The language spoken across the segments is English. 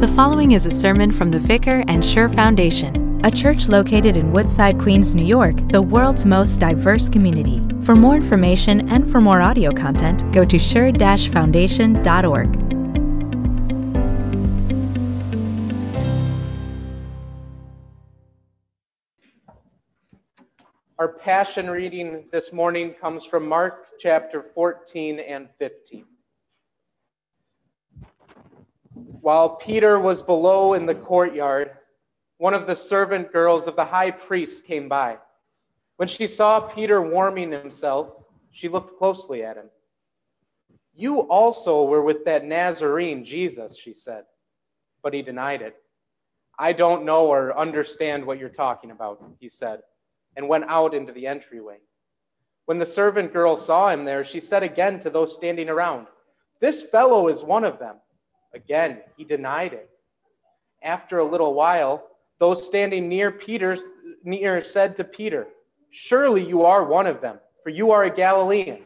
The following is a sermon from the Vicar and Sure Foundation, a church located in Woodside, Queens, New York, the world's most diverse community. For more information and for more audio content, go to sure-foundation.org. Our passion reading this morning comes from Mark chapter 14 and 15. While Peter was below in the courtyard, one of the servant girls of the high priest came by. When she saw Peter warming himself, she looked closely at him. You also were with that Nazarene, Jesus, she said. But he denied it. I don't know or understand what you're talking about, he said, and went out into the entryway. When the servant girl saw him there, she said again to those standing around, This fellow is one of them. Again, he denied it. After a little while, those standing near Peter near said to Peter, Surely you are one of them, for you are a Galilean.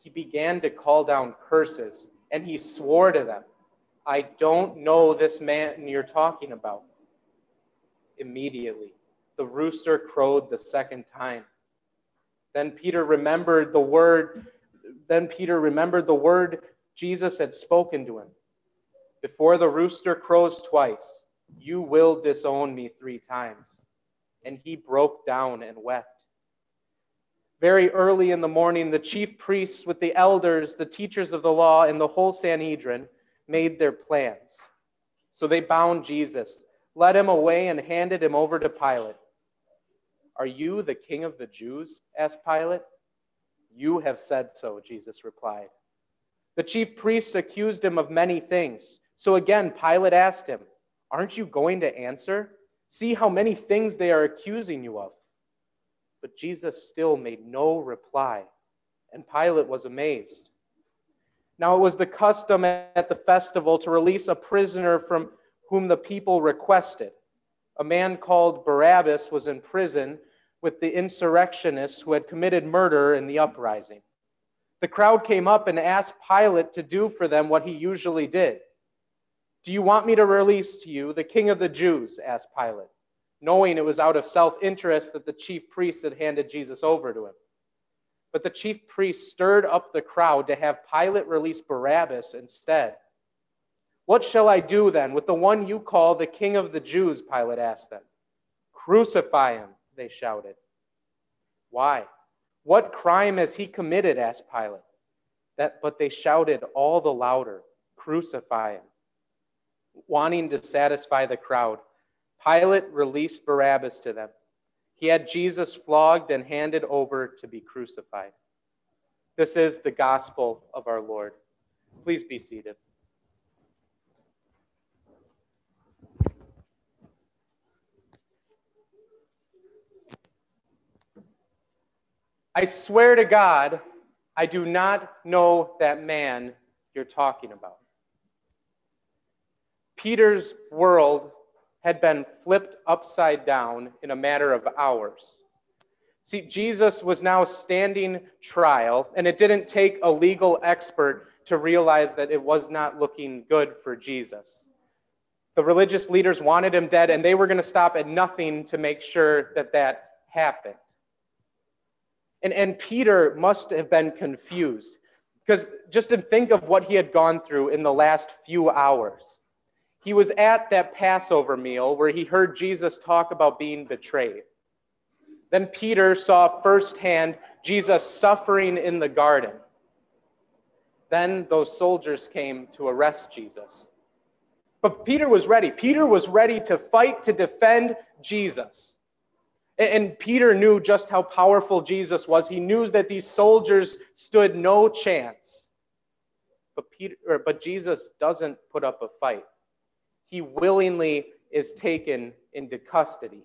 He began to call down curses, and he swore to them, I don't know this man you're talking about. Immediately, the rooster crowed the second time. Then Peter remembered the word, then Peter remembered the word Jesus had spoken to him. Before the rooster crows twice, you will disown me three times. And he broke down and wept. Very early in the morning, the chief priests, with the elders, the teachers of the law, and the whole Sanhedrin, made their plans. So they bound Jesus, led him away, and handed him over to Pilate. Are you the king of the Jews? asked Pilate. You have said so, Jesus replied. The chief priests accused him of many things. So again, Pilate asked him, Aren't you going to answer? See how many things they are accusing you of. But Jesus still made no reply, and Pilate was amazed. Now it was the custom at the festival to release a prisoner from whom the people requested. A man called Barabbas was in prison with the insurrectionists who had committed murder in the uprising. The crowd came up and asked Pilate to do for them what he usually did. Do you want me to release to you the king of the Jews? asked Pilate, knowing it was out of self interest that the chief priests had handed Jesus over to him. But the chief priests stirred up the crowd to have Pilate release Barabbas instead. What shall I do then with the one you call the king of the Jews? Pilate asked them. Crucify him, they shouted. Why? What crime has he committed? asked Pilate. That, but they shouted all the louder, Crucify him wanting to satisfy the crowd. Pilate released Barabbas to them. He had Jesus flogged and handed over to be crucified. This is the gospel of our Lord. Please be seated. I swear to God, I do not know that man you're talking about. Peter's world had been flipped upside down in a matter of hours. See, Jesus was now standing trial, and it didn't take a legal expert to realize that it was not looking good for Jesus. The religious leaders wanted him dead, and they were going to stop at nothing to make sure that that happened. And, and Peter must have been confused because just to think of what he had gone through in the last few hours. He was at that Passover meal where he heard Jesus talk about being betrayed. Then Peter saw firsthand Jesus suffering in the garden. Then those soldiers came to arrest Jesus. But Peter was ready. Peter was ready to fight to defend Jesus. And Peter knew just how powerful Jesus was. He knew that these soldiers stood no chance. But, Peter, but Jesus doesn't put up a fight he willingly is taken into custody.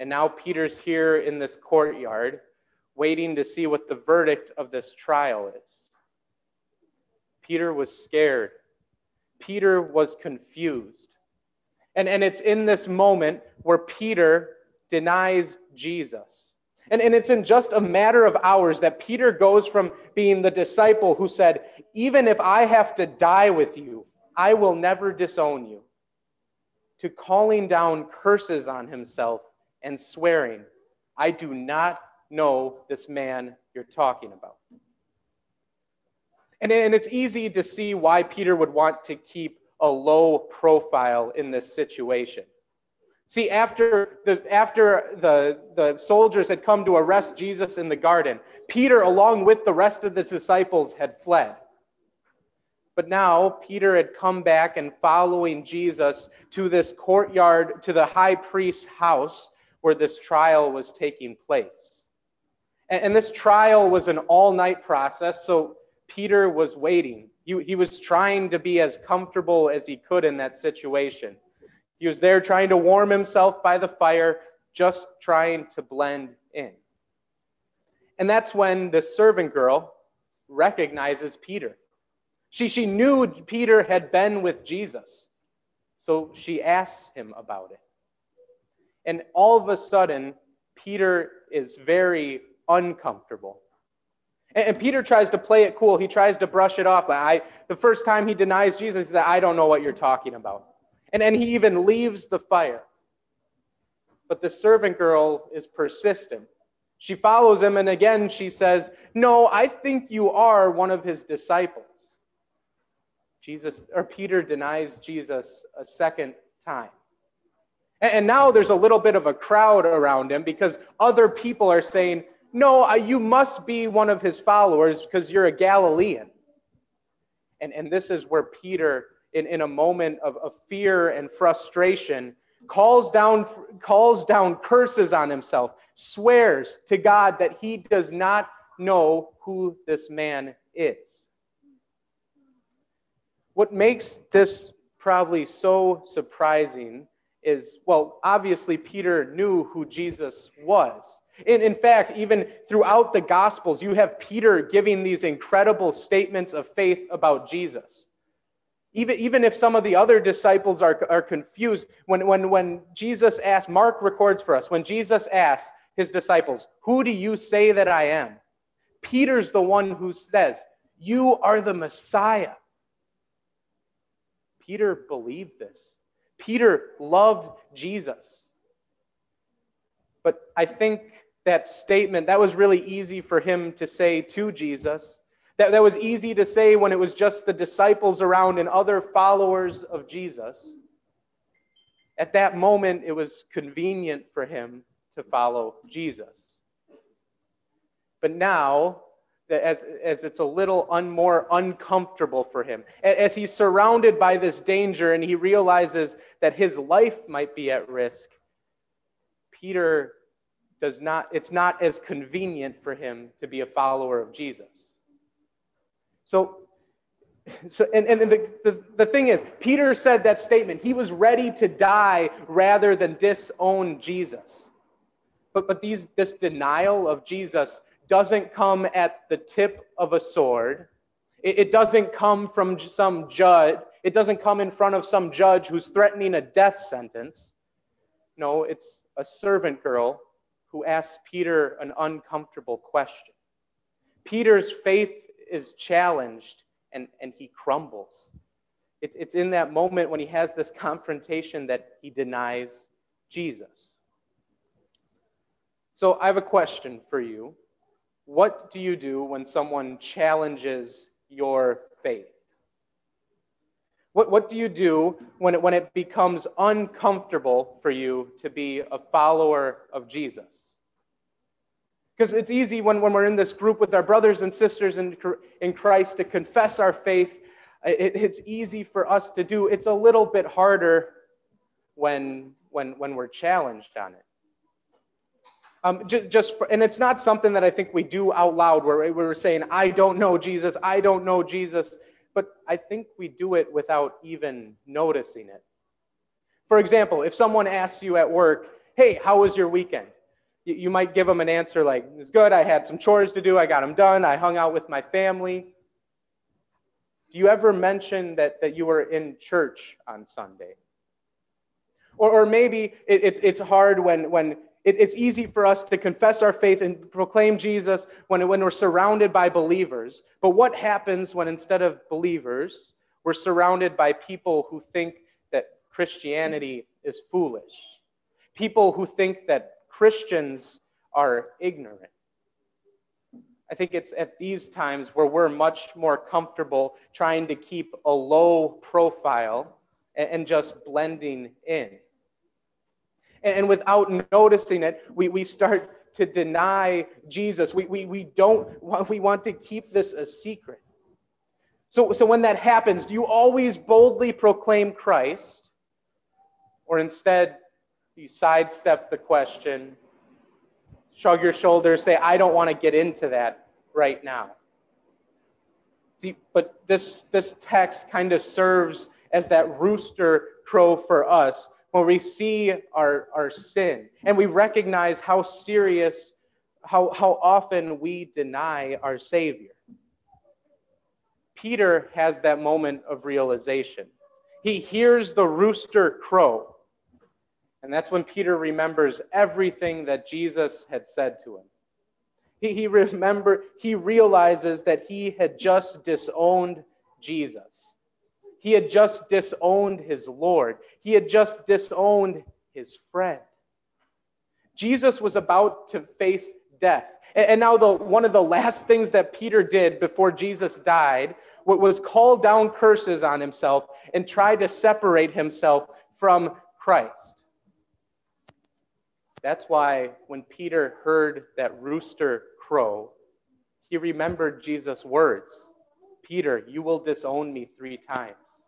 And now Peter's here in this courtyard, waiting to see what the verdict of this trial is. Peter was scared. Peter was confused. And, and it's in this moment where Peter denies Jesus. And, and it's in just a matter of hours that Peter goes from being the disciple who said, Even if I have to die with you, I will never disown you, to calling down curses on himself and swearing, I do not know this man you're talking about. And, and it's easy to see why Peter would want to keep a low profile in this situation. See, after the, after the, the soldiers had come to arrest Jesus in the garden, Peter, along with the rest of the disciples, had fled. But now Peter had come back and following Jesus to this courtyard, to the high priest's house where this trial was taking place. And, this trial was an all night process, so Peter was waiting. He, he was trying to be as comfortable as he could in that situation. He was there trying to warm himself by the fire, just trying to blend in. And that's when the servant girl recognizes Peter. She, she knew Peter had been with Jesus, so she asks him about it. And all of a sudden, Peter is very uncomfortable. And, and Peter tries to play it cool. He tries to brush it off. Like, I, the first time he denies Jesus, he said, I don't know what you're talking about. And, and he even leaves the fire. But the servant girl is persistent. She follows him, and again she says, No, I think you are one of his disciples. Jesus or Peter denies Jesus a second time. And now there's a little bit of a crowd around him because other people are saying, No, you must be one of his followers because you're a Galilean. And, and this is where Peter in, in a moment of, of fear and frustration, calls down, calls down curses on himself, swears to God that he does not know who this man is. What makes this probably so surprising is well, obviously, Peter knew who Jesus was. And in fact, even throughout the Gospels, you have Peter giving these incredible statements of faith about Jesus. Even, even if some of the other disciples are, are confused, when, when, when Jesus asks, Mark records for us, when Jesus asks his disciples, Who do you say that I am? Peter's the one who says, You are the Messiah. Peter believed this. Peter loved Jesus. But I think that statement, that was really easy for him to say to Jesus. That, that was easy to say when it was just the disciples around and other followers of Jesus. At that moment, it was convenient for him to follow Jesus. But now, as, as it's a little un, more uncomfortable for him, as he's surrounded by this danger and he realizes that his life might be at risk, Peter does not, it's not as convenient for him to be a follower of Jesus. So, so and, and the, the, the thing is, Peter said that statement. He was ready to die rather than disown Jesus. But, but these, this denial of Jesus doesn't come at the tip of a sword. It, doesn't come from some judge. It doesn't come in front of some judge who's threatening a death sentence. No, it's a servant girl who asks Peter an uncomfortable question. Peter's faith is challenged and, and he crumbles. It, it's in that moment when he has this confrontation that he denies Jesus. So I have a question for you. What do you do when someone challenges your faith? What, what do you do when it, when it becomes uncomfortable for you to be a follower of Jesus? Because it's easy when, when we're in this group with our brothers and sisters in, in Christ to confess our faith. It, it's easy for us to do. It's a little bit harder when, when, when we're challenged on it. Um, just, just for, and it's not something that I think we do out loud where we're saying, I don't know Jesus, I don't know Jesus, but I think we do it without even noticing it. For example, if someone asks you at work, Hey, how was your weekend? you might give them an answer like, it's good, I had some chores to do, I got them done, I hung out with my family. Do you ever mention that, that you were in church on Sunday? Or, or maybe it, it's, it's hard when, when it, it's easy for us to confess our faith and proclaim Jesus when, when we're surrounded by believers. But what happens when instead of believers, We're surrounded by people who think that Christianity is foolish, people who think that Christians are ignorant. I think it's at these times where we're much more comfortable trying to keep a low profile and just blending in. And without noticing it, we, we start to deny Jesus. We, we, we don't want, we want to keep this a secret. So, so when that happens, do you always boldly proclaim Christ? Or instead, you sidestep the question, shrug your shoulders, say, I don't want to get into that right now. See, but this, this text kind of serves as that rooster crow for us when we see our, our sin and we recognize how serious, how, how often we deny our Savior. Peter has that moment of realization. He hears the rooster crow. And that's when Peter remembers everything that Jesus had said to him. He, he remember he realizes that he had just disowned Jesus. He had just disowned his Lord. He had just disowned his friend. Jesus was about to face death. And now, the, one of the last things that Peter did before Jesus died was call down curses on himself and try to separate himself from Christ. That's why when Peter heard that rooster crow, he remembered Jesus' words Peter, you will disown me three times.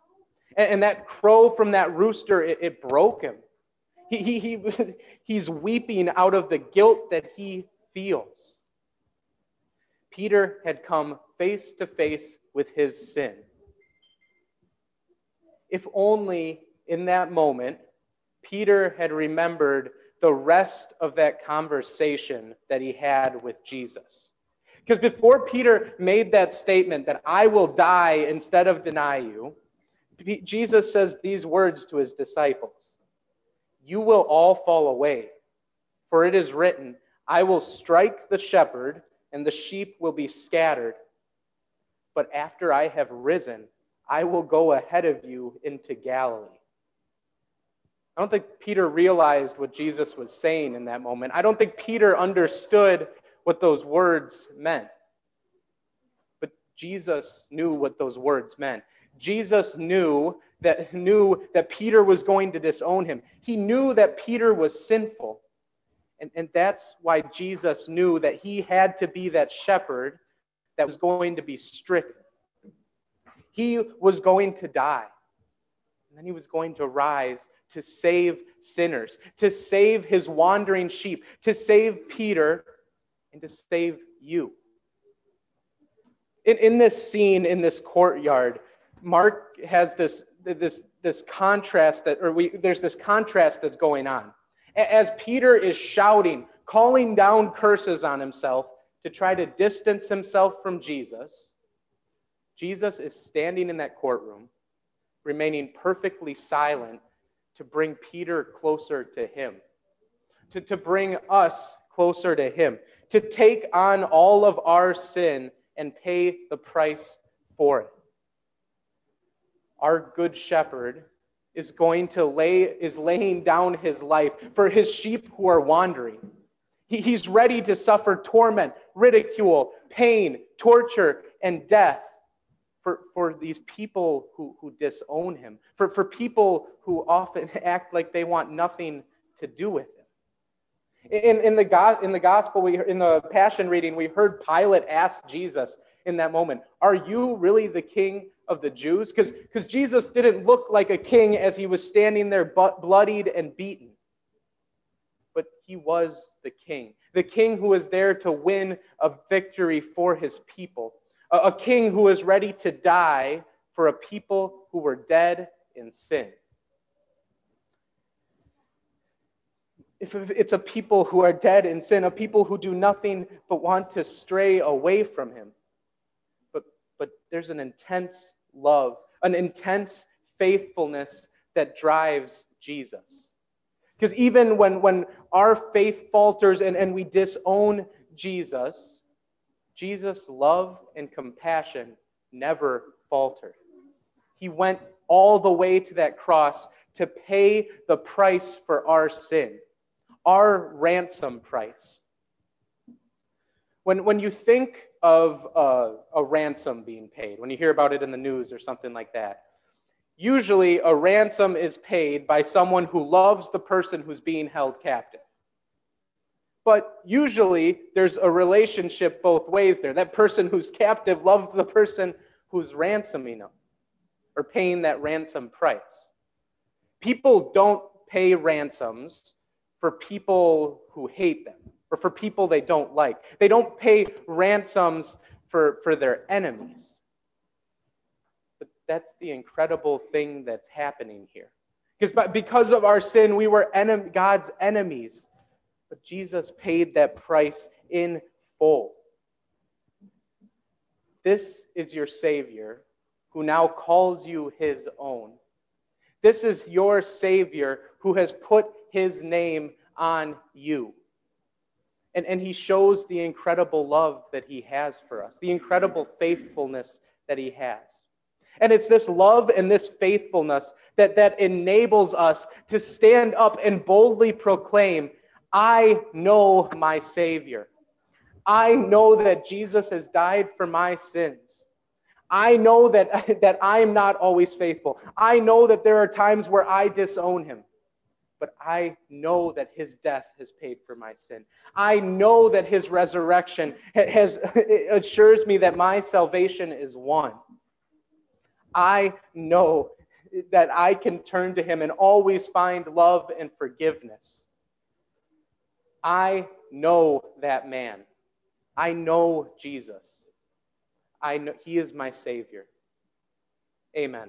And, and that crow from that rooster, it, it broke him. He, he, he, he's weeping out of the guilt that he feels. Peter had come face to face with his sin. If only in that moment Peter had remembered the rest of that conversation that he had with Jesus. Because before Peter made that statement that I will die instead of deny you, Jesus says these words to his disciples You will all fall away, for it is written, I will strike the shepherd, and the sheep will be scattered. But after I have risen, I will go ahead of you into Galilee. I don't think Peter realized what Jesus was saying in that moment. I don't think Peter understood what those words meant. But Jesus knew what those words meant. Jesus knew that knew that Peter was going to disown him. He knew that Peter was sinful. And, and that's why Jesus knew that he had to be that shepherd that was going to be stricken. He was going to die. And then he was going to rise to save sinners, to save his wandering sheep, to save Peter, and to save you. In, in this scene, in this courtyard, Mark has this, this, this contrast that, or we, there's this contrast that's going on. As Peter is shouting, calling down curses on himself to try to distance himself from Jesus, Jesus is standing in that courtroom, remaining perfectly silent to bring Peter closer to him, to, to bring us closer to him, to take on all of our sin and pay the price for it. Our good shepherd is going to lay is laying down his life for his sheep who are wandering. He, he's ready to suffer torment, ridicule, pain, torture, and death for, for these people who, who disown him, for, for people who often act like they want nothing to do with. In, in, the, in the gospel, we, in the passion reading, we heard Pilate ask Jesus in that moment, Are you really the king of the Jews? Because Jesus didn't look like a king as he was standing there bloodied and beaten. But he was the king, the king who was there to win a victory for his people a king who was ready to die for a people who were dead in sin. If it's a people who are dead in sin, a people who do nothing but want to stray away from him. But, but there's an intense love, an intense faithfulness that drives Jesus. Because even when, when our faith falters and, and we disown Jesus, Jesus' love and compassion never faltered. He went all the way to that cross to pay the price for our sin, our ransom price. When, when you think of a, a ransom being paid, when you hear about it in the news or something like that, usually a ransom is paid by someone who loves the person who's being held captive. But usually there's a relationship both ways there. That person who's captive loves the person who's ransoming them or paying that ransom price. People don't pay ransoms for people who hate them or for people they don't like. They don't pay ransoms for, for their enemies. But that's the incredible thing that's happening here. Because because of our sin, we were enem- God's enemies. But Jesus paid that price in full. This is your Savior who now calls you his own. This is your Savior who has put his name on you. And, and he shows the incredible love that he has for us, the incredible faithfulness that he has. And it's this love and this faithfulness that, that enables us to stand up and boldly proclaim, I know my Savior. I know that Jesus has died for my sins. I know that, that I am not always faithful. I know that there are times where I disown him but I know that his death has paid for my sin. I know that his resurrection has assures me that my salvation is won. I know that I can turn to him and always find love and forgiveness. I know that man. I know Jesus. I know he is my savior. Amen.